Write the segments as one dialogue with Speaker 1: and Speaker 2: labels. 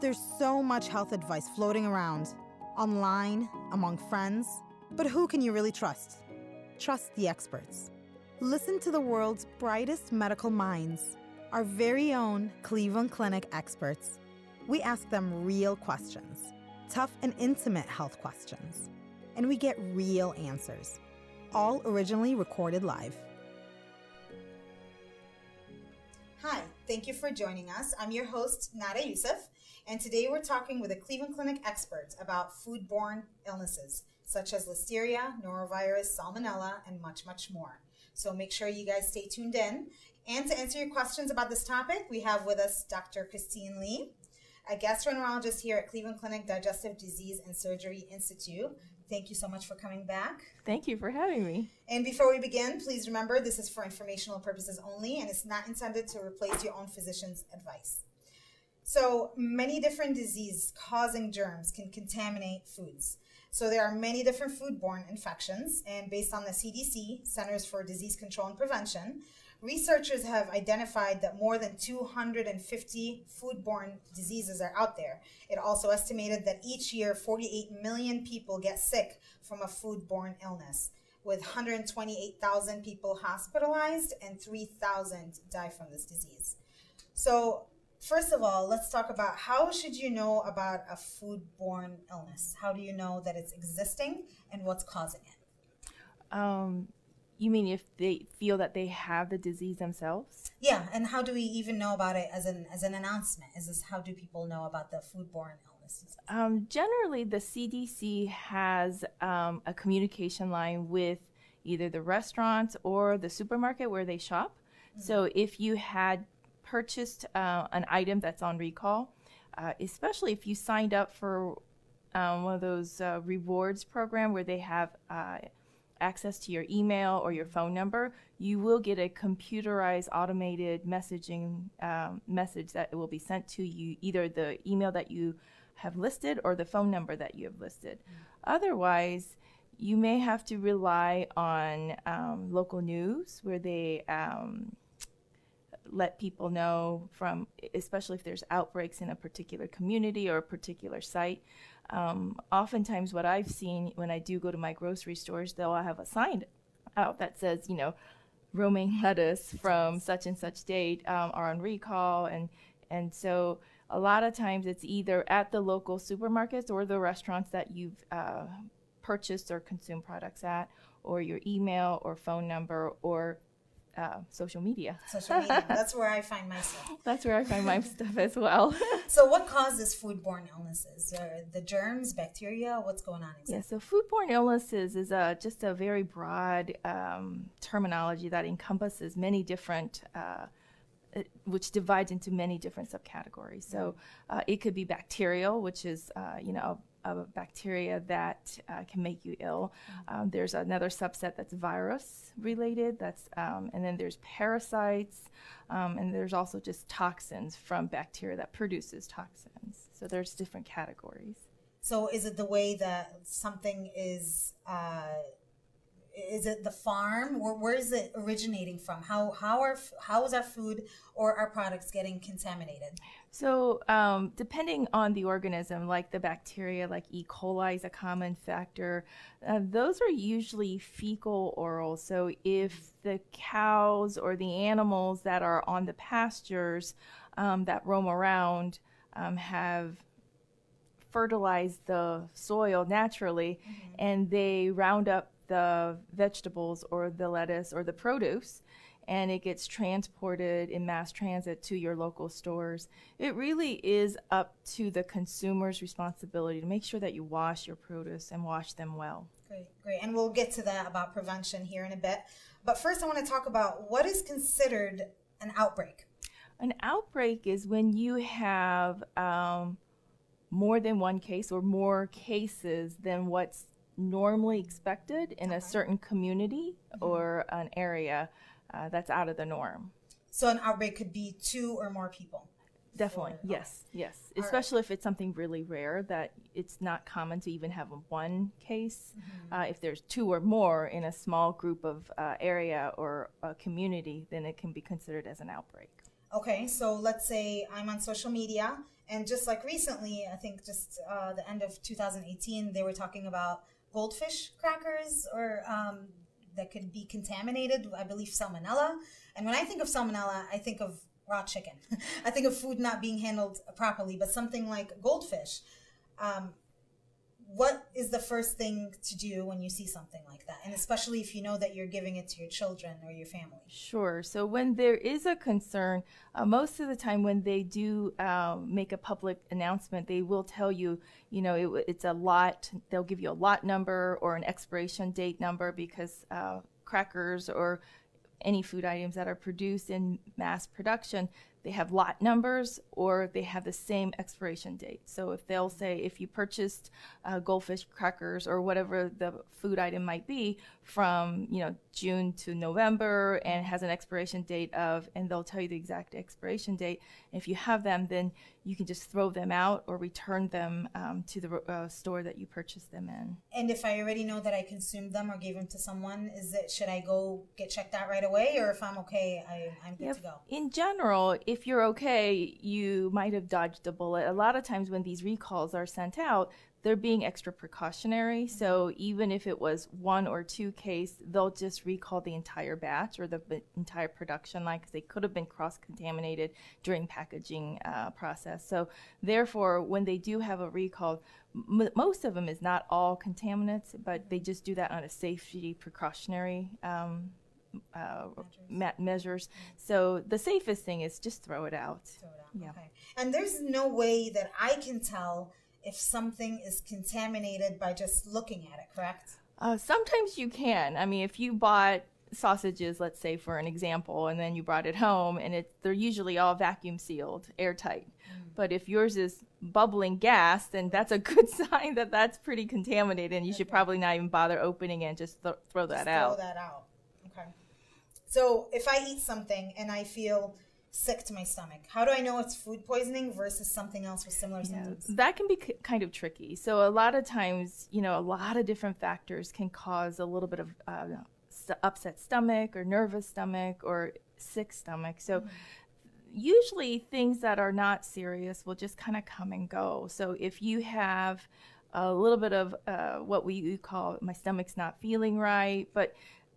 Speaker 1: There's so much health advice floating around, online, among friends, but who can you really trust? Trust the experts. Listen to the world's brightest medical minds, our very own Cleveland Clinic experts. We ask them real questions, tough and intimate health questions, and we get real answers, all originally recorded live. Hi, thank you for joining us. I'm your host, Nada Youssef, and today we're talking with a Cleveland Clinic expert about foodborne illnesses such as listeria, norovirus, salmonella, and much, much more. So make sure you guys stay tuned in. And to answer your questions about this topic, we have with us Dr. Christine Lee, a gastroenterologist here at Cleveland Clinic Digestive Disease and Surgery Institute. Thank you so much for coming back.
Speaker 2: Thank you for having me.
Speaker 1: And before we begin, please remember this is for informational purposes only and it's not intended to replace your own physician's advice. So, many different disease causing germs can contaminate foods. So, there are many different foodborne infections, and based on the CDC, Centers for Disease Control and Prevention, researchers have identified that more than 250 foodborne diseases are out there. It also estimated that each year 48 million people get sick from a foodborne illness, with 128,000 people hospitalized and 3,000 die from this disease. So, first of all, let's talk about how should you know about a foodborne illness? How do you know that it's existing and what's causing it?
Speaker 2: Um, you mean if they feel that they have the disease themselves?
Speaker 1: Yeah, and how do we even know about it as an as an announcement? Is this how do people know about the foodborne illnesses?
Speaker 2: Um, generally, the CDC has um, a communication line with either the restaurants or the supermarket where they shop. Mm-hmm. So if you had purchased uh, an item that's on recall, uh, especially if you signed up for um, one of those uh, rewards program where they have uh, access to your email or your phone number, you will get a computerized automated messaging um, message that will be sent to you, either the email that you have listed or the phone number that you have listed. Mm-hmm. Otherwise, you may have to rely on um, local news where they um, let people know from, especially if there's outbreaks in a particular community or a particular site. Um, oftentimes, what I've seen when I do go to my grocery stores, they'll have a sign out that says, you know, romaine lettuce from such and such date um, are on recall, and and so a lot of times it's either at the local supermarkets or the restaurants that you've uh, purchased or consumed products at, or your email or phone number or uh, social media.
Speaker 1: Social media. That's where I find myself.
Speaker 2: That's where I find my stuff as well.
Speaker 1: so, what causes foodborne illnesses? Are the germs, bacteria? What's going on exactly?
Speaker 2: Yeah, so foodborne illnesses is a, just a very broad um, terminology that encompasses many different. Uh, which divides into many different subcategories. So uh, it could be bacterial, which is uh, you know bacteria that uh, can make you ill. Mm-hmm. Um, there's another subset that's virus related. That's um, and then there's parasites, um, and there's also just toxins from bacteria that produces toxins. So there's different categories.
Speaker 1: So is it the way that something is? Uh, is it the farm? Or where is it originating from? How how are how is our food or our products getting contaminated?
Speaker 2: So um, depending on the organism like the bacteria like e. coli is a common factor. Uh, those are usually fecal oral so if the cows or the animals that are on the pastures um, that roam around um, have fertilized the soil naturally mm-hmm. and they round up the vegetables or the lettuce or the produce and it gets transported in mass transit to your local stores. It really is up to the consumer's responsibility to make sure that you wash your produce and wash them well.
Speaker 1: Great, great. And we'll get to that about prevention here in a bit. But first, I want to talk about what is considered an outbreak.
Speaker 2: An outbreak is when you have um, more than one case or more cases than what's normally expected in a certain community mm-hmm. or an area uh, that's out of the norm.
Speaker 1: So an outbreak could be two or more people.
Speaker 2: Definitely, or, yes, yes. All Especially right. if it's something really rare that it's not common to even have one case. Mm-hmm. Uh, if there's two or more in a small group of uh, area or a community, then it can be considered as an outbreak.
Speaker 1: Okay, so let's say I'm on social media And just like recently, I think just uh, the end of 2018, they were talking about goldfish crackers or um, that could be contaminated. I believe salmonella. And when I think of salmonella, I think of raw chicken. I think of food not being handled properly, but something like goldfish. Um, what is the first thing to do when you see something like that? And especially if you know that you're giving it to your children or your family.
Speaker 2: Sure. So, when there is a concern, uh, most of the time when they do uh, make a public announcement, they will tell you, you know, it, it's a lot, they'll give you a lot number or an expiration date number because uh, crackers or any food items that are produced in mass production, they have lot numbers or they have the same expiration date. So if they'll say if you purchased uh, goldfish crackers or whatever the food item might be from you know June to November and has an expiration date of, and they'll tell you the exact expiration date. And if you have them, then you can just throw them out or return them um, to the uh, store that you purchased them in.
Speaker 1: And if I already know that I consumed them or gave them to someone, is it should I go get checked out right away, or if I'm okay, I, I'm good to go?
Speaker 2: In general, if you're okay, you might have dodged a bullet. A lot of times when these recalls are sent out, they're being extra precautionary. Mm-hmm. So even if it was one or two case, they'll just recall the entire batch or the b- entire production line because they could have been cross-contaminated during packaging uh, process. So therefore, when they do have a recall, m- most of them is not all contaminants, but they just do that on a safety precautionary um, uh, measures. Measures. So the safest thing is just throw it out.
Speaker 1: Throw it out. Yeah. Okay. And there's no way that I can tell if something is contaminated by just looking at it, correct?
Speaker 2: Uh, sometimes you can. I mean, if you bought sausages, let's say for an example, and then you brought it home, and it they're usually all vacuum sealed, airtight. Mm. But if yours is bubbling gas, then that's a good sign that that's pretty contaminated, and you okay. should probably not even bother opening it and just th- throw that
Speaker 1: just
Speaker 2: out.
Speaker 1: Throw that out. So if I eat something and I feel sick to my stomach. How do I know it's food poisoning versus something else with similar yeah, symptoms?
Speaker 2: That can be c- kind of tricky. So a lot of times, you know, a lot of different factors can cause a little bit of uh, st- upset stomach or nervous stomach or sick stomach. So mm-hmm. usually things that are not serious will just kind of come and go. So if you have a little bit of uh, what we call my stomach's not feeling right, but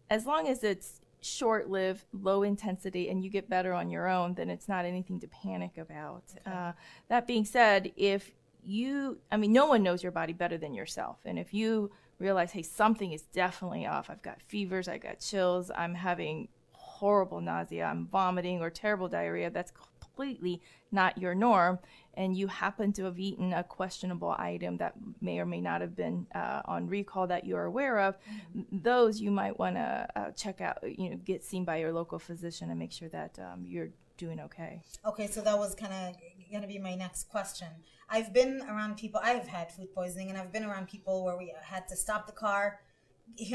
Speaker 2: as long as it's short lived, low intensity, and you get better on your own, then it's not anything to panic about. Okay. Uh, that being said, if you, I mean, no one knows your body better than yourself. And if you realize, hey, something is definitely off, I've got fevers, I got chills, I'm having horrible nausea, I'm vomiting or terrible diarrhea, that's completely not your norm, and you happen to have eaten a questionable item that may or may not have been uh, on recall that you're aware of, mm-hmm. those you might want to uh, check out, you know, get seen by your local physician and make sure that um, you're doing okay.
Speaker 1: Okay, so that was kind of going to be my next question. I've been around people, I have had food poisoning, and I've been around people where we had to stop the car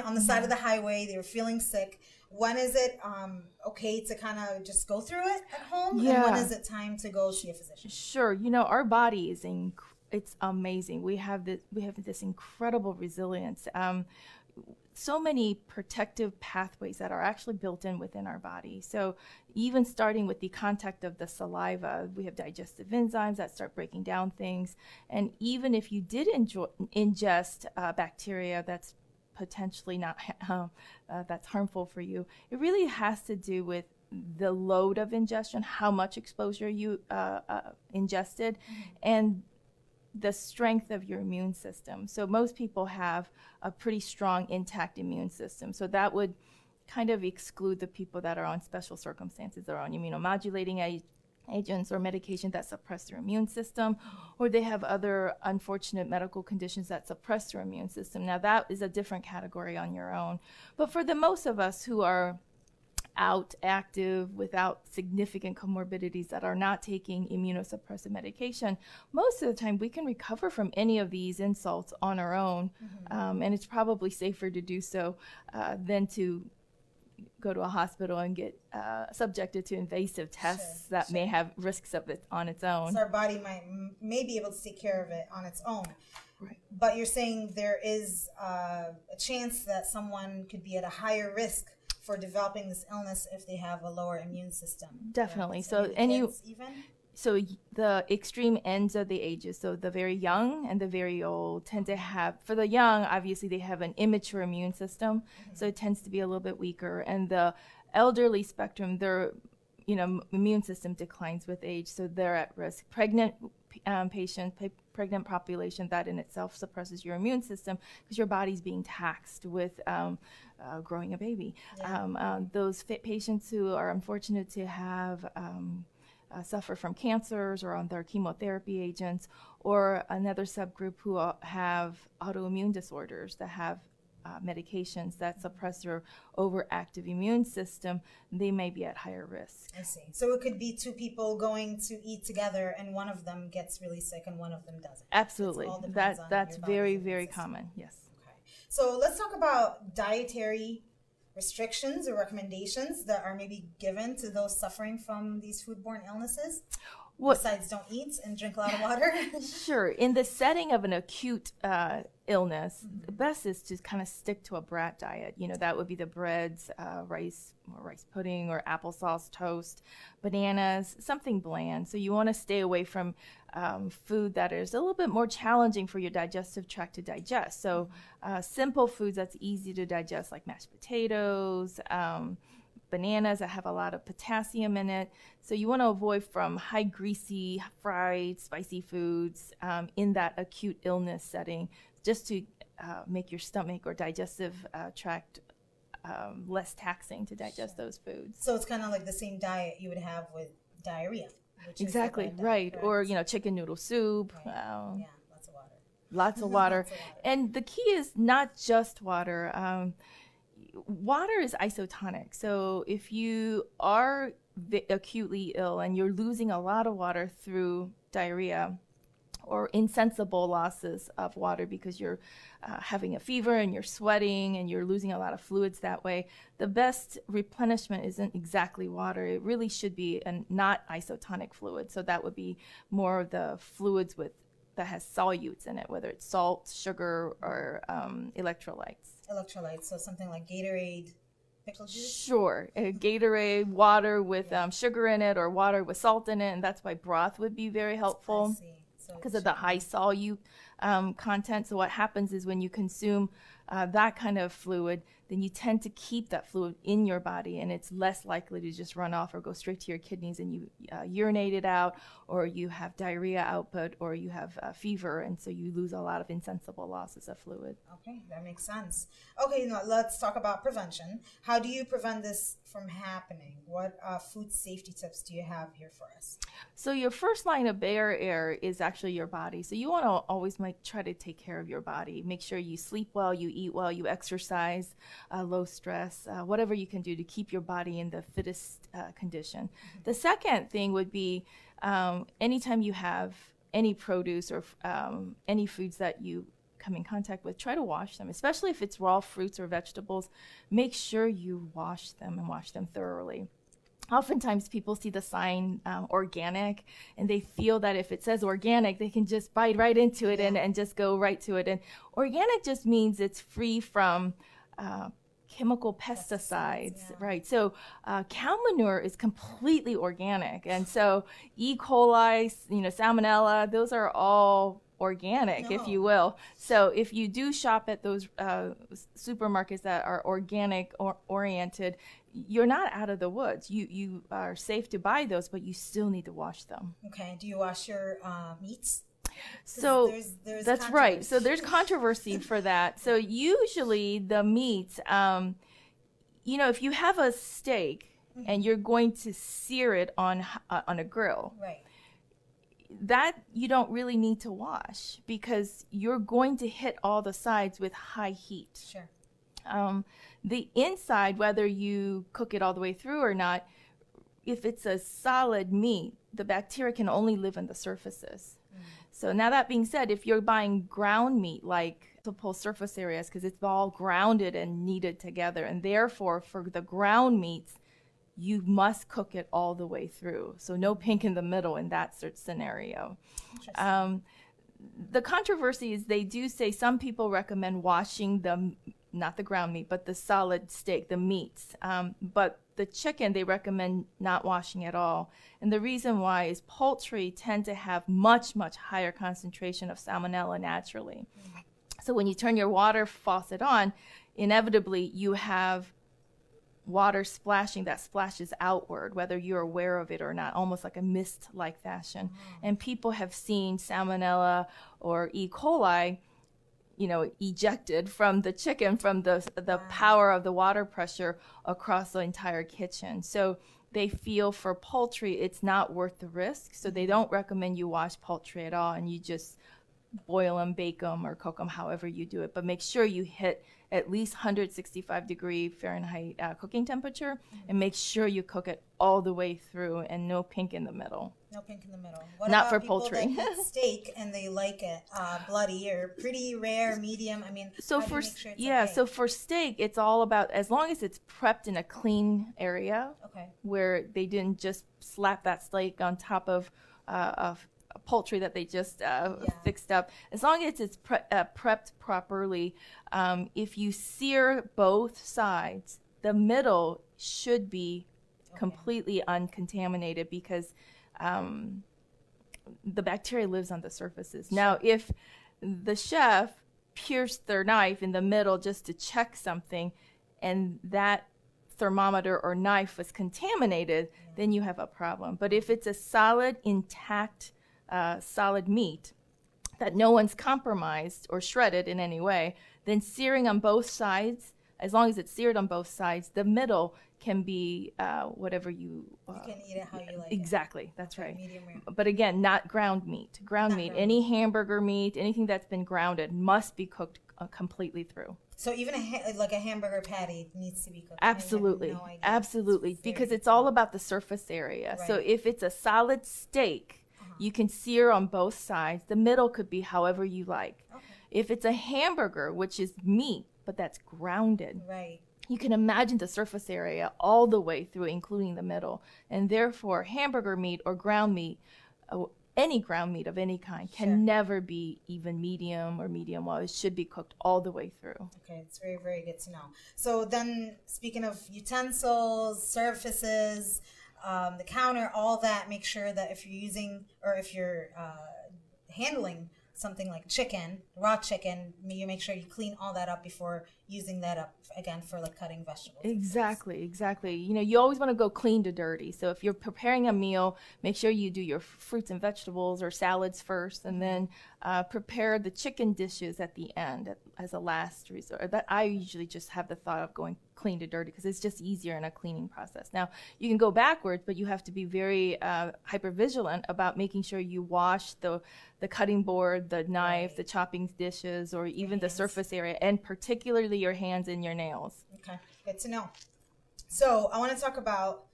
Speaker 1: on the side of the highway. They were feeling sick. When is it um, okay to kind of just go through it at home? Yeah. And when is it time to go see a physician?
Speaker 2: Sure. You know, our body is inc- it's amazing. We have this we have this incredible resilience. Um, so many protective pathways that are actually built in within our body. So, even starting with the contact of the saliva, we have digestive enzymes that start breaking down things. And even if you did enjoy, ingest uh, bacteria that's potentially not uh, that's harmful for you. It really has to do with the load of ingestion, how much exposure you uh, uh, ingested, mm-hmm. and the strength of your immune system. So most people have a pretty strong intact immune system. So that would kind of exclude the people that are on special circumstances, they're on immunomodulating agents or medication that suppress their immune system, or they have other unfortunate medical conditions that suppress their immune system. Now, that is a different category on your own. But for the most of us who are out active without significant comorbidities that are not taking immunosuppressive medication, most of the time we can recover from any of these insults on our own. Mm-hmm. Um, and it's probably safer to do so uh, than to go to a hospital and get uh, subjected to invasive tests sure, that sure. may have risks of it on its own.
Speaker 1: So our body might may be able to take care of it on its own. Right. But you're saying there is uh, a chance that someone could be at a higher risk for developing this illness if they have a lower immune system.
Speaker 2: Definitely. So, and you even so the extreme ends of the ages. So the very young and the very old tend to have for the young obviously they have an immature immune system. So it tends to be a little bit weaker. And the elderly spectrum their you know m- immune system declines with age. So they're at risk. Pregnant um, patient pa- pregnant population that in itself suppresses your immune system because your body's being taxed with um, uh, growing a baby.
Speaker 1: Yeah.
Speaker 2: um, um, those fit patients who are unfortunate to have um, uh, suffer from cancers or on their chemotherapy agents, or another subgroup who uh, have autoimmune disorders that have uh, medications that suppress your overactive immune system, they may be at higher risk.
Speaker 1: I see. So it could be two people going to eat together, and one of them gets really sick, and one of them doesn't.
Speaker 2: Absolutely, that that's very very
Speaker 1: system.
Speaker 2: common. Yes.
Speaker 1: Okay. So let's talk about dietary restrictions or recommendations that are maybe given to those suffering from these foodborne illnesses.
Speaker 2: What
Speaker 1: Besides, don't eat and drink a lot of water.
Speaker 2: Sure. In the setting of an acute uh, illness, the best is to kind of stick to a brat diet. You know, that would be the breads, uh, rice, or rice pudding, or applesauce toast, bananas, something bland. So you want to stay away from um, food that is a little bit more challenging for your digestive tract to digest. So uh, simple foods that's easy to digest, like mashed potatoes. Um, bananas that have a lot of potassium in it. So you want to avoid from high greasy, fried, spicy foods um, in that acute illness setting, just to uh, make your stomach or digestive uh, tract um, less taxing to digest those foods.
Speaker 1: so it's kind of like the same diet you would have with diarrhea. Which is the
Speaker 2: Exactly
Speaker 1: diet,
Speaker 2: right, or you know, chicken noodle soup.
Speaker 1: Right.
Speaker 2: Um,
Speaker 1: yeah, lots of water.
Speaker 2: lots of water.
Speaker 1: Lots of water.
Speaker 2: And the key is not just water. Um, water is isotonic. So if you are vi- acutely ill and you're losing a lot of water through diarrhea or insensible losses of water because you're uh, having a fever and you're sweating and you're losing a lot of fluids that way, the best replenishment isn't exactly water. It really should be a not isotonic fluid. So that would be more of the fluids with that has solutes in it, whether it's salt, sugar, or um, electrolytes.
Speaker 1: Electrolytes, so something like Gatorade, pickle juice.
Speaker 2: Sure, a Gatorade, water with um, sugar in it, or water with salt in it, and that's why broth would be very
Speaker 1: I
Speaker 2: helpful
Speaker 1: see.
Speaker 2: Because of the high solute um, content. So what happens is when you consume uh, that kind of fluid, then you tend to keep that fluid in your body, and it's less likely to just run off or go straight to your kidneys and you uh, urinate it out, or you have diarrhea output, or you have uh, fever, and so you lose a lot of insensible losses of fluid.
Speaker 1: Okay, that makes sense. Okay, now let's talk about prevention. How do you prevent this from happening? What uh, food safety tips do you have here for us?
Speaker 2: So your first line of barrier is actually your body. So you want to always make try to take care of your body. Make sure you sleep well, you eat well, you exercise, uh, low stress, uh, whatever you can do to keep your body in the fittest uh, condition. The second thing would be um, anytime you have any produce or um, any foods that you come in contact with, try to wash them, especially if it's raw fruits or vegetables. Make sure you wash them and wash them thoroughly oftentimes people see the sign um, organic and they feel that if it says organic they can just bite right into it and, and just go right to it and organic just means it's free from uh, chemical pesticides,
Speaker 1: yeah.
Speaker 2: right? So uh, cow manure is completely organic. And so e. coli you know salmonella those are all organic if you will. So if you do shop at those uh, supermarkets that are organic or oriented you're not out of the woods. You you are safe to buy those but you still need to wash them.
Speaker 1: Okay, do you wash your uh, meats?
Speaker 2: So
Speaker 1: there's, there's
Speaker 2: that's right. So there's controversy for that. So usually the meat, um, you know, if you have a steak and you're going to sear it on uh, on a grill,
Speaker 1: right.
Speaker 2: that you don't really need to wash because you're going to hit all the sides with high heat.
Speaker 1: Sure.
Speaker 2: Um, the inside, whether you cook it all the way through or not, if it's a solid meat, the bacteria can only live in the surfaces. So now that being said, if you're buying ground meat, like multiple surface areas, because it's all grounded and kneaded together, and therefore for the ground meats, you must cook it all the way through. So no pink in the middle in that sort scenario. Um, the controversy is they do say some people recommend washing the not the ground meat, but the solid steak, the meats. Um, but the chicken, they recommend not washing at all. And the reason why is poultry tend to have much, much higher concentration of salmonella naturally. So when you turn your water faucet on, inevitably you have water splashing that splashes outward, whether you're aware of it or not, almost like a mist like fashion. Mm. And people have seen salmonella or E. coli you know ejected from the chicken from the the power of the water pressure across the entire kitchen. So they feel for poultry it's not worth the risk. So they don't recommend you wash poultry at all and you just boil them bake them or cook them however you do it but make sure you hit at least 165 degree Fahrenheit uh, cooking temperature mm-hmm. and make sure you cook it all the way through and no pink in the middle.
Speaker 1: No pink in the middle. What
Speaker 2: Not for poultry.
Speaker 1: steak and they like it uh, bloody or pretty rare, medium. I mean,
Speaker 2: so for sure yeah, okay? so for steak, it's all about as long as it's prepped in a clean area,
Speaker 1: okay,
Speaker 2: where they didn't just slap that steak on top of uh, of poultry that they just uh, yeah. fixed up. As long as it's pre- uh, prepped properly, um, if you sear both sides, the middle should be okay. completely uncontaminated because um, the bacteria lives on the surfaces. Sure. Now, if the chef pierced their knife in the middle just to check something, and that thermometer or knife was contaminated, yeah. then you have a problem. But if it's a solid, intact uh, solid meat that no one's compromised or shredded in any way, then searing on both sides, as long as it's seared on both sides, the middle can be uh, whatever you.
Speaker 1: Uh, you can eat it how you like.
Speaker 2: Exactly,
Speaker 1: it.
Speaker 2: that's
Speaker 1: okay,
Speaker 2: right.
Speaker 1: Medium rare.
Speaker 2: But again, not ground meat. Ground not meat, ground any hamburger meat, anything that's been grounded must be cooked uh, completely through.
Speaker 1: So even a ha- like a hamburger patty needs to be cooked.
Speaker 2: Absolutely, no absolutely, because it's all about the surface area. Right. So if it's a solid steak you can sear on both sides. The middle could be however you like. Okay. If it's a hamburger, which is meat, but that's grounded.
Speaker 1: Right.
Speaker 2: You can imagine the surface area all the way through, including the middle. And therefore, hamburger meat or ground meat, uh, any ground meat of any kind, can sure. never be even medium or medium well. It should be cooked all the way through.
Speaker 1: Okay, it's very, very good to know. So, then speaking of utensils, surfaces, um, the counter, all that. Make sure that if you're using or if you're uh, handling something like chicken, raw chicken, you make sure you clean all that up before using that up again for like cutting vegetables.
Speaker 2: Exactly, exactly. You know, you always want to go clean to dirty. So if you're preparing a meal, make sure you do your fruits and vegetables or salads first, and then uh, prepare the chicken dishes at the end as a last resort. That I usually just have the thought of going clean to dirty because it's just easier in a cleaning process. Now you can go backwards, but you have to be very uh, hyper vigilant about making sure you wash the the cutting board, the knife, right. the chopping dishes, or even the surface area, and particularly your hands and your nails.
Speaker 1: Okay, good to know. So I want to talk about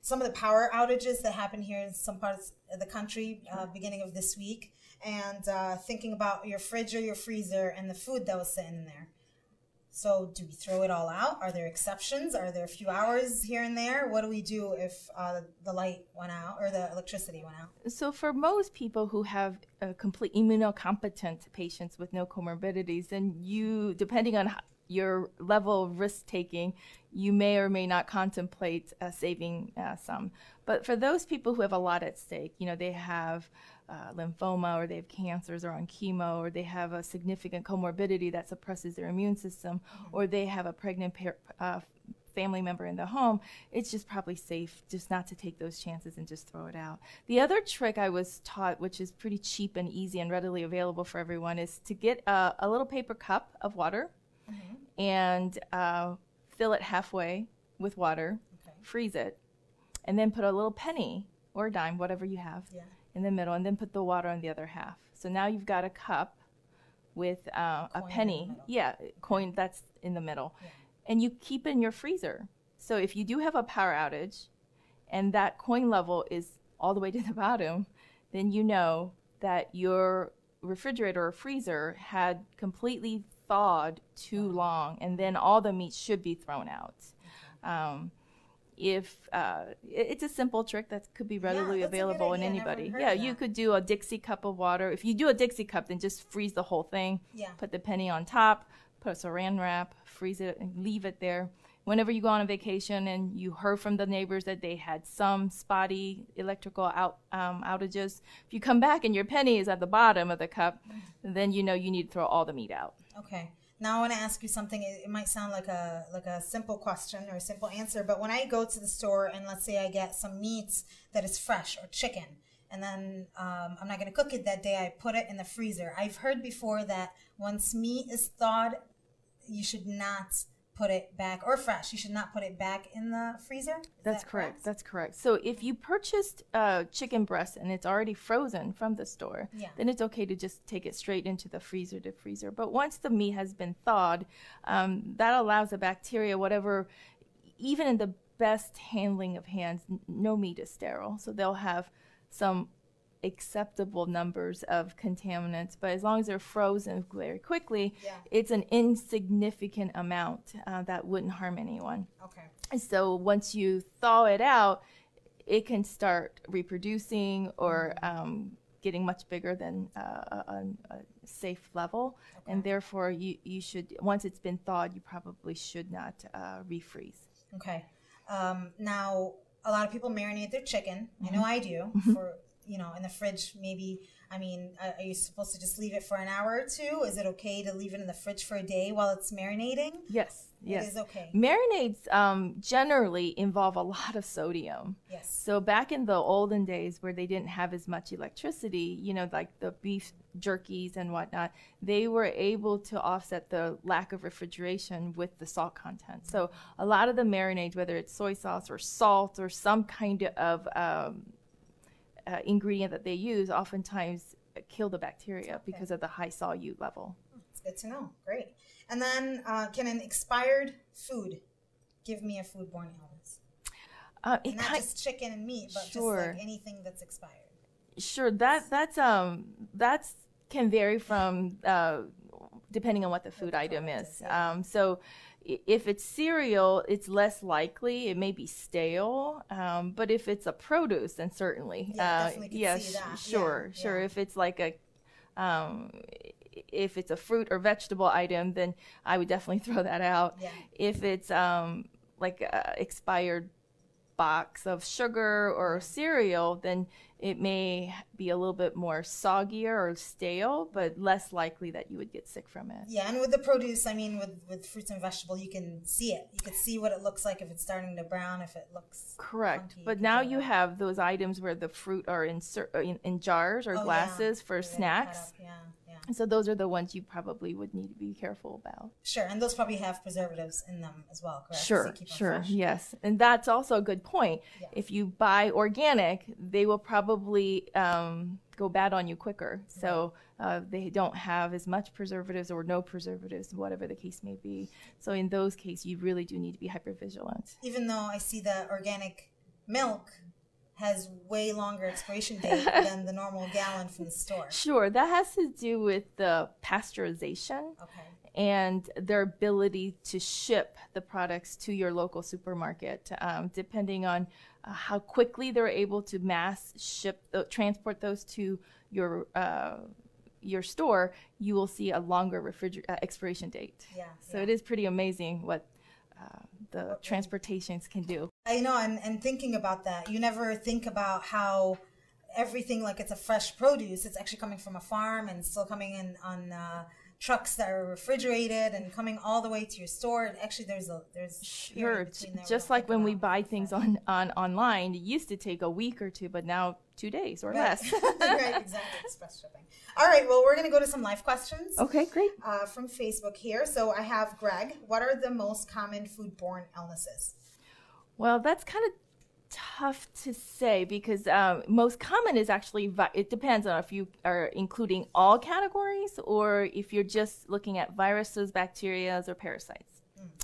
Speaker 1: some of the power outages that happened here in some parts of the country uh, beginning of this week and uh, thinking about your fridge or your freezer and the food that was sitting in there. So, do we throw it all out? Are there exceptions? Are there a few hours here and there? What do we do if uh, the light went out or the electricity went out?
Speaker 2: So, for most people who have a complete immunocompetent patients with no comorbidities, then you, depending on your level of risk taking, you may or may not contemplate uh, saving uh, some. But for those people who have a lot at stake, you know, they have uh, lymphoma or they have cancers or on chemo or they have a significant comorbidity that suppresses their immune system mm-hmm. or they have a pregnant par- uh, family member in the home, it's just probably safe just not to take those chances and just throw it out. The other trick I was taught, which is pretty cheap and easy and readily available for everyone, is to get a, a little paper cup of water mm-hmm. and uh, fill it halfway with water, okay. freeze it, and then put a little penny or a dime, whatever you have,
Speaker 1: yeah
Speaker 2: in the middle and then put the water on the other half. So now you've got a cup with uh, a penny. Yeah, coin that's in the middle. Yeah. And you keep in your freezer. So if you do have a power outage and that coin level is all the way to the bottom, then you know that your refrigerator or freezer had completely thawed too long and then all the meat should be thrown out. Um, if uh, it's a simple trick that could be readily
Speaker 1: yeah,
Speaker 2: available in anybody. Yeah, you could do a Dixie cup of water. If you do a Dixie cup, then just freeze the whole thing.
Speaker 1: Yeah.
Speaker 2: Put the penny on top, put a saran wrap, freeze it, and leave it there. Whenever you go on a vacation and you heard from the neighbors that they had some spotty electrical out, um, outages, if you come back and your penny is at the bottom of the cup, then you know you need to throw all the meat out.
Speaker 1: Okay. Now I want to ask you something. It, it might sound like a like a simple question or a simple answer, but when I go to the store and let's say I get some meats that is fresh or chicken, and then um, I'm not going to cook it that day, I put it in the freezer. I've heard before that once meat is thawed, you should not put it back or fresh. You should not put it back in the freezer. Is
Speaker 2: That's
Speaker 1: that
Speaker 2: correct. That's correct. So if you purchased uh, chicken breast and it's already frozen from the store,
Speaker 1: Yeah.
Speaker 2: then it's okay to just take it straight into the freezer to freezer. But once the meat has been thawed, um, that allows the bacteria, whatever, even in the best handling of hands, no meat is sterile. So they'll have some acceptable numbers of contaminants, but as long as they're frozen very quickly,
Speaker 1: Yeah.
Speaker 2: it's an insignificant amount uh, that wouldn't harm anyone.
Speaker 1: Okay.
Speaker 2: And so once you thaw it out, it can start reproducing or um, getting much bigger than uh, a, a, safe level. And therefore, you, you should, once it's been thawed, you probably should not uh, refreeze.
Speaker 1: Okay. Um, now, a lot of people marinate their chicken. I
Speaker 2: Mm-hmm.
Speaker 1: know I do. For you know, in the fridge, maybe. I mean, are you supposed to just leave it for an hour or two? Is it okay to leave it in the fridge for a day while it's marinating?
Speaker 2: Yes, yes.
Speaker 1: It is okay.
Speaker 2: Marinades um, generally involve a lot of sodium.
Speaker 1: Yes.
Speaker 2: So back in the olden days where they didn't have as much electricity, you know, like the beef jerkies and whatnot, they were able to offset the lack of refrigeration with the salt content. So a lot of the marinades, whether it's soy sauce or salt or some kind of um, uh, ingredient that they use, oftentimes kill the bacteria because of the high solute level.
Speaker 1: It's good to know. Great. And then, uh, can an expired food give me a foodborne illness?
Speaker 2: Uh, it
Speaker 1: And not just chicken and meat, but
Speaker 2: Sure.
Speaker 1: just like anything that's expired.
Speaker 2: Sure, that that's um that's can vary from uh, depending on what the food item is.
Speaker 1: is, yeah.
Speaker 2: Um, so if it's cereal, it's less likely. It may be stale, um, but if it's a produce, then certainly,
Speaker 1: Yeah,
Speaker 2: uh, yeah, sh- sure,
Speaker 1: Yeah,
Speaker 2: sure. If it's like a um, if it's a fruit or vegetable item, then I would definitely throw that out. If it's um, like a expired box of sugar or cereal, then it may be a little bit more soggier or stale, but less likely that you would get sick from it.
Speaker 1: Yeah, and with the produce, I mean, with, with fruits and vegetable, you can see it. You can see what it looks like if it's starting to brown, if it looks
Speaker 2: Correct.
Speaker 1: funky,
Speaker 2: But now you have those items where the fruit are in, uh, in, in jars or
Speaker 1: Oh, yeah.
Speaker 2: glasses for
Speaker 1: They're
Speaker 2: snacks.
Speaker 1: up, Yeah, yeah.
Speaker 2: So those are the ones you probably would need to be careful about.
Speaker 1: Sure, and those probably have preservatives in them as well, correct?
Speaker 2: Sure,
Speaker 1: them
Speaker 2: sure,
Speaker 1: fresh?
Speaker 2: yes, and that's also a good point.
Speaker 1: Yeah.
Speaker 2: If you buy organic, they will probably um, go bad on you quicker. So uh, they don't have as much preservatives or no preservatives, whatever the case may be. So in those cases, you really do need to be hyper vigilant.
Speaker 1: Even though I see the organic milk has way longer expiration date than the normal gallon from the store.
Speaker 2: Sure, that has to do with the pasteurization.
Speaker 1: Okay.
Speaker 2: and their ability to ship the products to your local supermarket, um, depending on uh, how quickly they're able to mass ship, uh, transport those to your uh, your store, you will see a longer refriger- uh, expiration date.
Speaker 1: Yeah,
Speaker 2: So
Speaker 1: yeah.
Speaker 2: it is pretty amazing what uh, the transportations can do.
Speaker 1: I know, and, and thinking about that, you never think about how everything like it's a fresh produce. It's actually coming from a farm and still coming in on uh, trucks that are refrigerated and coming all the way to your store. And actually, there's a there's
Speaker 2: Sure,
Speaker 1: period
Speaker 2: j-
Speaker 1: between there
Speaker 2: just like when we buy things on, on online, it used to take a week or two, but now two days or
Speaker 1: Right.
Speaker 2: less.
Speaker 1: right, exactly. Express shipping. All right, well, we're going to go to some live questions
Speaker 2: okay, great.
Speaker 1: uh, from Facebook here. So I have Greg. What are the most common foodborne illnesses?
Speaker 2: Well, that's kind of tough to say because um, most common is actually vi- it depends on if you are including all categories or if you're just looking at viruses, bacteria, or parasites.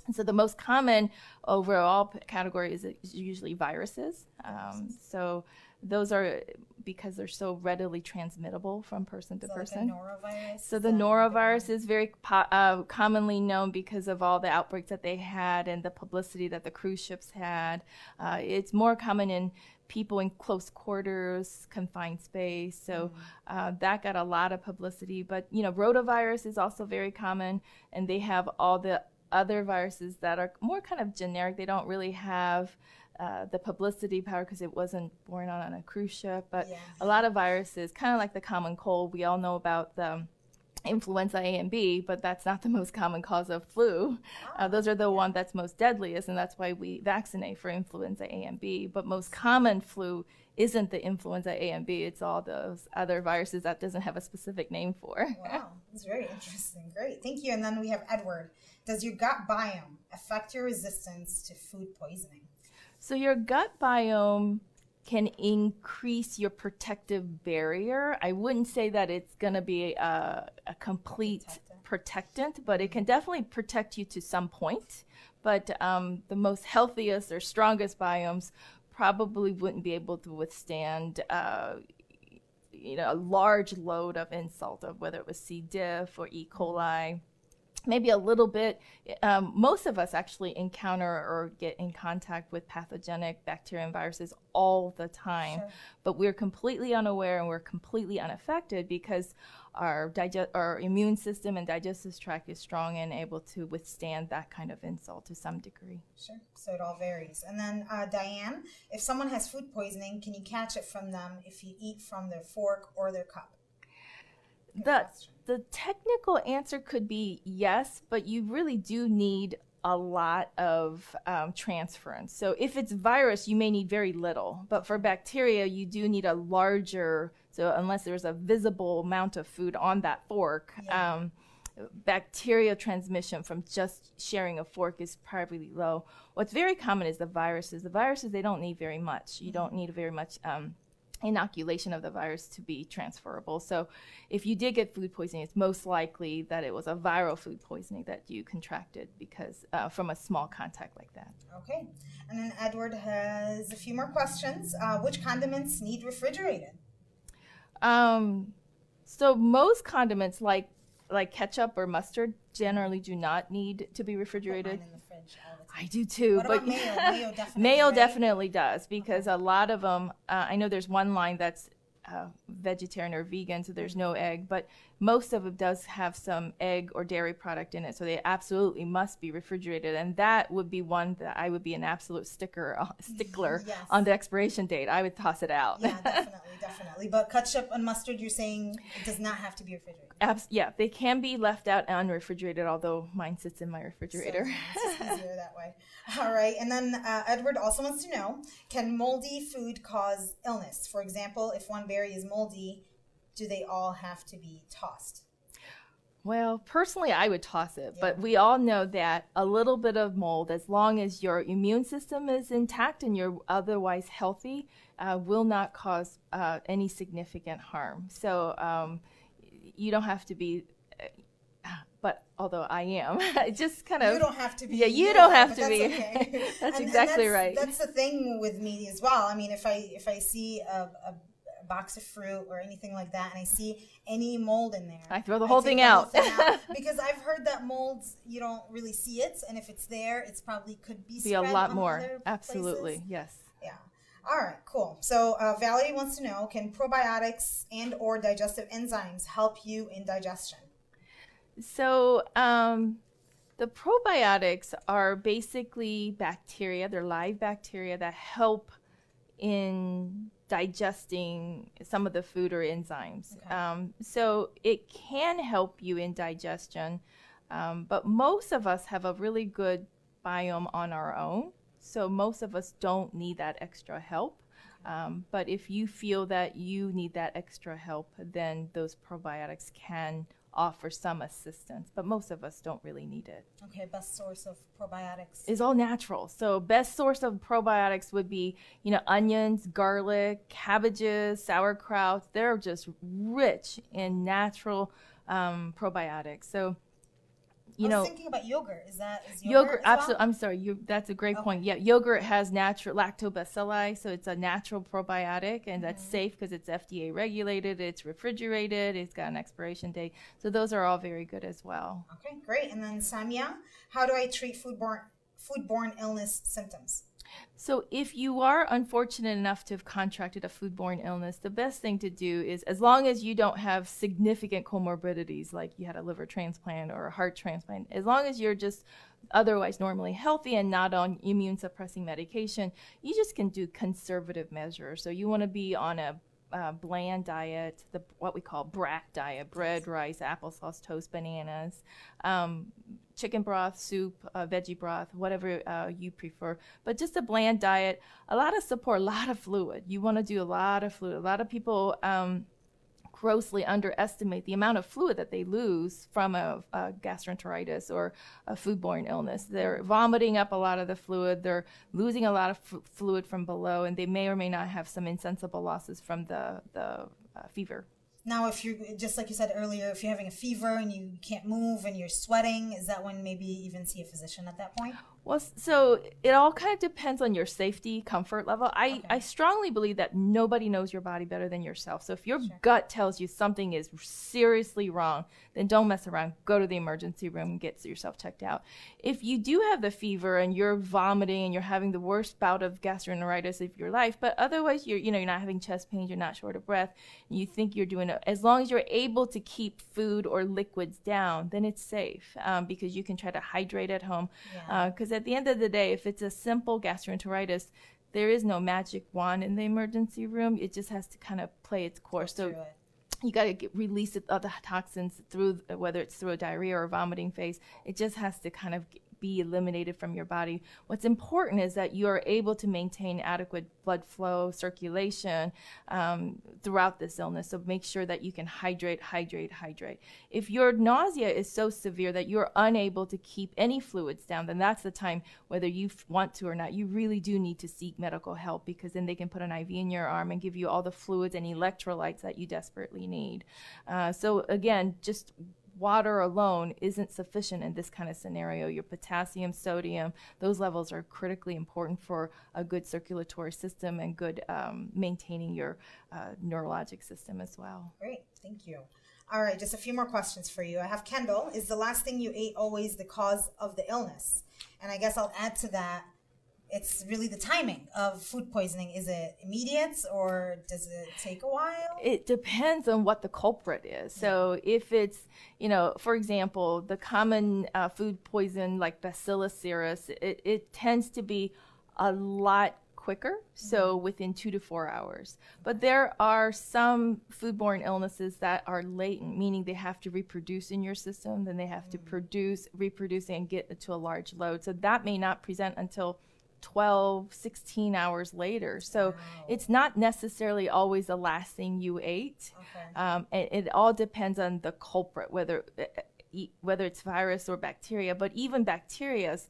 Speaker 2: And so the most common overall p- category is, is usually viruses. Um, so those are because they're so readily transmittable from person to
Speaker 1: So
Speaker 2: person.
Speaker 1: Like.
Speaker 2: So the norovirus is very po- uh, commonly known because of all the outbreaks that they had and the publicity that the cruise ships had. Uh, it's more common in people in close quarters, confined space. So uh, that got a lot of publicity. But you know, rotavirus is also very common, and they have all the other viruses that are more kind of generic. They don't really have. Uh, the publicity power because it wasn't born on, on a cruise ship, but
Speaker 1: Yeah.
Speaker 2: a lot of viruses, kind of like the common cold, we all know about the influenza A and B, but that's not the most common cause of flu. Uh, those are the one that's most deadliest, and that's why we vaccinate for influenza A and B. But most common flu isn't the influenza A and B; it's all those other viruses that doesn't have a specific name for.
Speaker 1: Wow, that's very interesting. Great, thank you. And then we have Edward. Does your gut biome affect your resistance to food poisoning?
Speaker 2: So your gut biome can increase your protective barrier. I wouldn't say that it's going to be a, a complete
Speaker 1: Protectant.
Speaker 2: protectant, but it can definitely protect you to some point. But um, the most healthiest or strongest biomes probably wouldn't be able to withstand. Uh, you know, a large load of insult of whether it was C. diff or E. coli maybe a little bit. Um, most of us actually encounter or get in contact with pathogenic bacteria and viruses all the time,
Speaker 1: Sure.
Speaker 2: but we're completely unaware and we're completely unaffected because our digest, our immune system and digestive tract is strong and able to withstand that kind of insult to some degree.
Speaker 1: Sure. So it all varies. And then uh, Diane, if someone has food poisoning, can you catch it from them if you eat from their fork or their cup?
Speaker 2: The the technical answer could be yes, but you really do need a lot of um, transference. So if it's virus, you may need very little, but for bacteria, you do need a larger. So unless there's a visible amount of food on that fork.
Speaker 1: Yeah.
Speaker 2: Um, bacteria transmission from just sharing a fork is probably low. What's very common is the viruses. The viruses they don't need very much. You don't need very much um, inoculation of the virus to be transferable. So, if you did get food poisoning, it's most likely that it was a viral food poisoning that you contracted because uh, from a small contact like that.
Speaker 1: Okay. And then Edward has a few more questions. Uh, which condiments need refrigerated?
Speaker 2: Um, so most condiments like like ketchup or mustard generally do not need to be refrigerated.
Speaker 1: Mine in the fridge all the time.
Speaker 2: I do too,
Speaker 1: What
Speaker 2: but
Speaker 1: mayo? Mayo definitely.
Speaker 2: Mayo
Speaker 1: right?
Speaker 2: definitely does because a lot of them. Uh, I know there's one line that's uh, vegetarian or vegan, so there's no egg, but most of it does have some egg or dairy product in it, so they absolutely must be refrigerated, and that would be one that I would be an absolute sticker stickler
Speaker 1: Yes.
Speaker 2: on the expiration date. I would toss it out.
Speaker 1: Yeah, definitely, definitely. But ketchup and mustard, you're saying it does not have to be refrigerated.
Speaker 2: Abs- yeah, they can be left out unrefrigerated, although mine sits in my refrigerator.
Speaker 1: So it's just easier that way. All right. And then uh, Edward also wants to know can moldy food cause illness? For example, if one berry is moldy, do they all have to be tossed?
Speaker 2: Well, personally, I would toss it, but we all know that a little bit of mold, as long as your immune system is intact and you're otherwise healthy, uh, will not cause uh, any significant harm. So um, you don't have to be, uh, but although I am, just kind of.
Speaker 1: You don't have to be.
Speaker 2: Yeah, you don't have to
Speaker 1: that's
Speaker 2: be.
Speaker 1: okay.
Speaker 2: That's exactly
Speaker 1: that's,
Speaker 2: right.
Speaker 1: That's the thing with me as well. I mean, if I if I see a, a box of fruit or anything like that, and I see any mold in there,
Speaker 2: I throw the whole thing
Speaker 1: the whole
Speaker 2: out.
Speaker 1: thing out because I've heard that molds you don't really see it, and if it's there, it's probably could be
Speaker 2: be a lot more. Absolutely,
Speaker 1: places.
Speaker 2: yes.
Speaker 1: Yeah. All right, cool. So uh, Valerie wants to know: Can probiotics and or digestive enzymes help you in digestion?
Speaker 2: So, um, the probiotics are basically bacteria, they're live bacteria that help in digesting some of the food or enzymes.
Speaker 1: Okay.
Speaker 2: Um, so, it can help you in digestion, um, but most of us have a really good biome on our own. So, most of us don't need that extra help. Um, but if you feel that you need that extra help, then those probiotics can offer some assistance. But most of us don't really need it.
Speaker 1: Okay, best source of probiotics.
Speaker 2: It's all natural. So best source of probiotics would be, you know, onions, garlic, cabbages, sauerkraut. They're just rich in natural um, probiotics. So you
Speaker 1: I was
Speaker 2: know,
Speaker 1: thinking about yogurt. Is that is
Speaker 2: yogurt.
Speaker 1: yogurt? well?
Speaker 2: absolutely. I'm sorry. You. That's a great
Speaker 1: Okay.
Speaker 2: point. Yeah, yogurt has natural lactobacilli, so it's a natural probiotic, and that's
Speaker 1: Mm-hmm.
Speaker 2: safe because it's FDA regulated. It's refrigerated. It's got an expiration date. So those are all very good as well.
Speaker 1: Okay, great. And then Samia, how do I treat foodborne foodborne illness symptoms?
Speaker 2: So, if you are unfortunate enough to have contracted a foodborne illness, the best thing to do is, as long as you don't have significant comorbidities like you had a liver transplant or a heart transplant, as long as you're just otherwise normally healthy and not on immune suppressing medication, you just can do conservative measures. So, you want to be on a uh, bland diet, the what we call BRAT diet: bread, rice, applesauce, toast, bananas, um, chicken broth, soup, uh, veggie broth, whatever uh, you prefer. But just a bland diet, a lot of support, a lot of fluid. You want to do a lot of fluid. A lot of people. Um, grossly underestimate the amount of fluid that they lose from a, a gastroenteritis or a foodborne illness. They're vomiting up a lot of the fluid, they're losing a lot of f- fluid from below, and they may or may not have some insensible losses from the, the uh, fever.
Speaker 1: Now, if you're just like you said earlier, if you're having a fever and you can't move and you're sweating, is that when maybe even see a physician at that point?
Speaker 2: Well, so it all kind of depends on your safety, comfort level. I,
Speaker 1: Okay.
Speaker 2: I strongly believe that nobody knows your body better than yourself. So if your gut tells you something is seriously wrong, then don't mess around. Go to the emergency room and get yourself checked out. If you do have the fever and you're vomiting and you're having the worst bout of gastroenteritis of your life, but otherwise you're you know you're not having chest pains, you're not short of breath, and you think you're doing it, as long as you're able to keep food or liquids down, then it's safe um, because you can try to hydrate at home.
Speaker 1: Yeah.
Speaker 2: Because at the end of the day, if it's a simple gastroenteritis, there is no magic wand in the emergency room. It just has to kind of play its course. So. You got to release it, the toxins through whether it's through a diarrhea or a vomiting phase. It just has to kind of be eliminated from your body. What's important is that you are able to maintain adequate blood flow, circulation um, throughout this illness. So make sure that you can hydrate, hydrate, hydrate. If your nausea is so severe that you're unable to keep any fluids down, then that's the time, whether you want to or not, you really do need to seek medical help because then they can put an IV in your arm and give you all the fluids and electrolytes that you desperately need. Uh, so again, just water alone isn't sufficient in this kind of scenario. Your potassium, sodium, those levels are critically important for a good circulatory system and good um, maintaining your uh, neurologic system as well.
Speaker 1: Great, thank you. All right, just a few more questions for you. I have Kendall. Is the last thing you ate always the cause of the illness? And I guess I'll add to that. It's really the timing of food poisoning. Is it immediate or does it take a while?
Speaker 2: It depends on what the culprit is. So if it's, you know, for example, the common uh, food poison like Bacillus cereus, it, it tends to be a lot quicker, so within two to four hours. But there are some foodborne illnesses that are latent, meaning they have to reproduce in your system, then they have to produce, reproduce, and get to a large load. So that may not present until 12, 16 hours later. So it's not necessarily always the last thing you ate.
Speaker 1: Okay.
Speaker 2: Um, it, it all depends on the culprit, whether uh, e- whether it's virus or bacteria. But even bacteria's,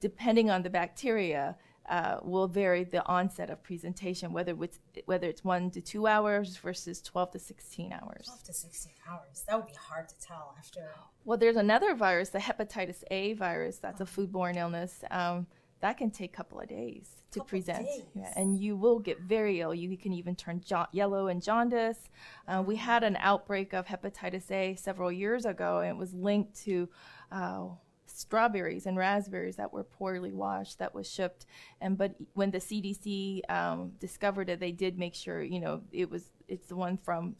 Speaker 2: depending on the bacteria, uh, will vary the onset of presentation, whether it's whether it's one to two hours versus 12 to 16 hours.
Speaker 1: 12 to 16 hours. That would be hard to tell after.
Speaker 2: Well, there's another virus, the hepatitis A virus, that's a foodborne illness. Um, that can take a couple of days to
Speaker 1: Couple
Speaker 2: present.
Speaker 1: days.
Speaker 2: Yeah, and you will get very ill. You can even turn jo- yellow and jaundice. Uh, we had an outbreak of hepatitis A several years ago, and it was linked to uh, strawberries and raspberries that were poorly washed that was shipped. And but when the CDC um, discovered it, they did make sure you know it was it's the one from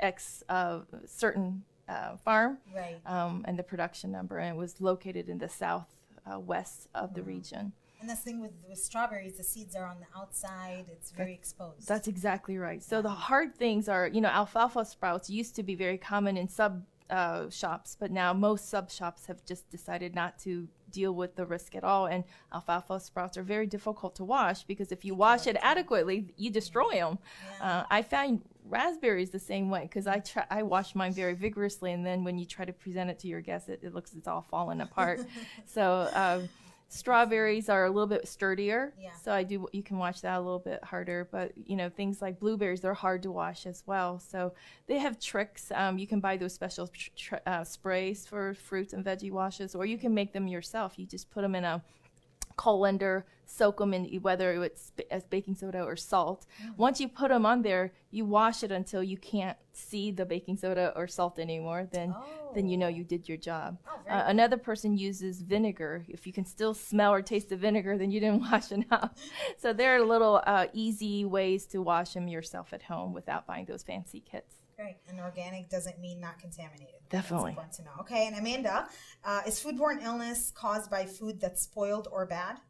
Speaker 2: x uh, certain uh, farm
Speaker 1: Right.
Speaker 2: um, and the production number, and it was located in the south uh, west of the region.
Speaker 1: And that's the thing with, with strawberries, the seeds are on the outside. It's very exposed.
Speaker 2: That's exactly right. So the hard things are, you know, alfalfa sprouts used to be very common in sub uh, shops, but now most sub shops have just decided not to deal with the risk at all. And alfalfa sprouts are very difficult to wash because if you wash it adequately, you destroy them. Uh, I find raspberries the same way because I try I wash mine very vigorously, and then when you try to present it to your guests, it, it looks it's all falling apart. so. Um, Strawberries are a little bit sturdier,
Speaker 1: Yeah.
Speaker 2: so I do. You can wash that a little bit harder, but you know things like blueberries, they're hard to wash as well. So they have tricks. Um, you can buy those special tr- tr- uh, sprays for fruits and veggie washes, or you can make them yourself. You just put them in a colander, soak them in whether it's as baking soda or salt.
Speaker 1: Mm.
Speaker 2: Once you put them on there, you wash it until you can't see the baking soda or salt anymore. Then, then you know you did your job.
Speaker 1: Oh,
Speaker 2: Uh, another person uses vinegar. If you can still smell or taste the vinegar, then you didn't wash enough. So there are little uh, easy ways to wash them yourself at home without buying those fancy kits.
Speaker 1: Great. And organic doesn't mean not contaminated.
Speaker 2: Definitely.
Speaker 1: That's important to know. Okay. And Amanda, uh, is foodborne illness caused by food that's spoiled or bad?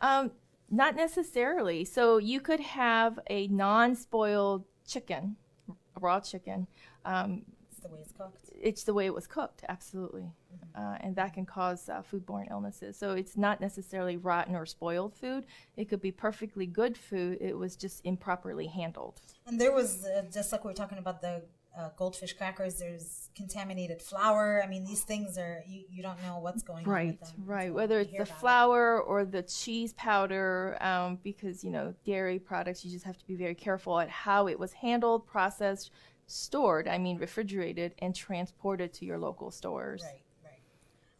Speaker 2: Um, not necessarily. So you could have a non-spoiled chicken, a raw chicken. Um,
Speaker 1: It's the way it's cooked.
Speaker 2: it's the way it was cooked, absolutely, uh, and that can cause uh, foodborne illnesses. So it's not necessarily rotten or spoiled food. It could be perfectly good food. It was just improperly handled.
Speaker 1: And there was uh, just like we were talking about the uh, goldfish crackers. There's contaminated flour. I mean, these things are you, you don't know what's going on
Speaker 2: Right, right. Whether it's the
Speaker 1: about it.
Speaker 2: flour or the cheese powder, um, because you know dairy products, you just have to be very careful at how it was handled, processed, stored. I mean, refrigerated and transported to your local stores.
Speaker 1: Right, right.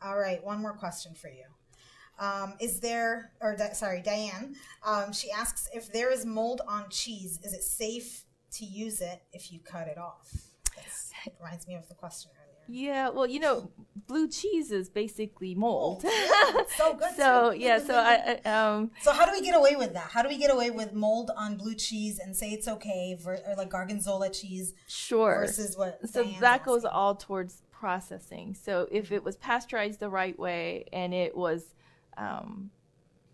Speaker 1: All right. One more question for you. Um, is there, or Di- sorry, Diane? Um, she asks if there is mold on cheese, is it safe to use it if you cut it off? It reminds me of the question earlier.
Speaker 2: Yeah, well, you know, blue cheese is basically mold.
Speaker 1: Yeah, so good.
Speaker 2: so
Speaker 1: too.
Speaker 2: yeah, so I, I um
Speaker 1: So how do we get away with that? How do we get away with mold on blue cheese and say it's okay, ver- or like gorgonzola cheese
Speaker 2: sure.
Speaker 1: versus what?
Speaker 2: so
Speaker 1: Diane's
Speaker 2: that goes
Speaker 1: asking?
Speaker 2: all towards processing. So if it was pasteurized the right way and it was um,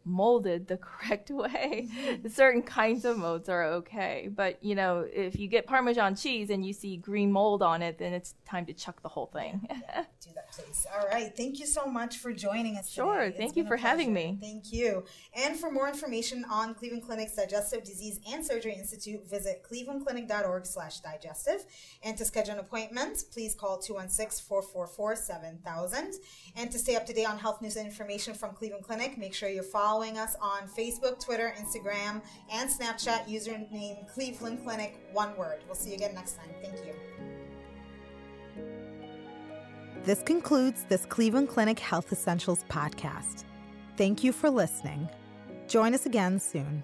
Speaker 2: molded the correct way, mm-hmm. certain kinds of molds are okay. But you know, if you get Parmesan cheese and you see green mold on it, then it's time to chuck the whole thing.
Speaker 1: do that, please. All right. Thank you so much for joining us.
Speaker 2: Sure.
Speaker 1: today. It's
Speaker 2: Thank you for having me.
Speaker 1: Thank you. And for more information on Cleveland Clinic's Digestive Disease and Surgery Institute, visit clevelandclinic.org/digestive. And to schedule an appointment, please call 216-444-7000. And to stay up to date on health news and information from Cleveland Clinic, make sure you're following us on Facebook, Twitter, Instagram, and Snapchat. Username Cleveland Clinic, one word. We'll see you again next time. Thank you. This concludes this Cleveland Clinic Health Essentials podcast. Thank you for listening. Join us again soon.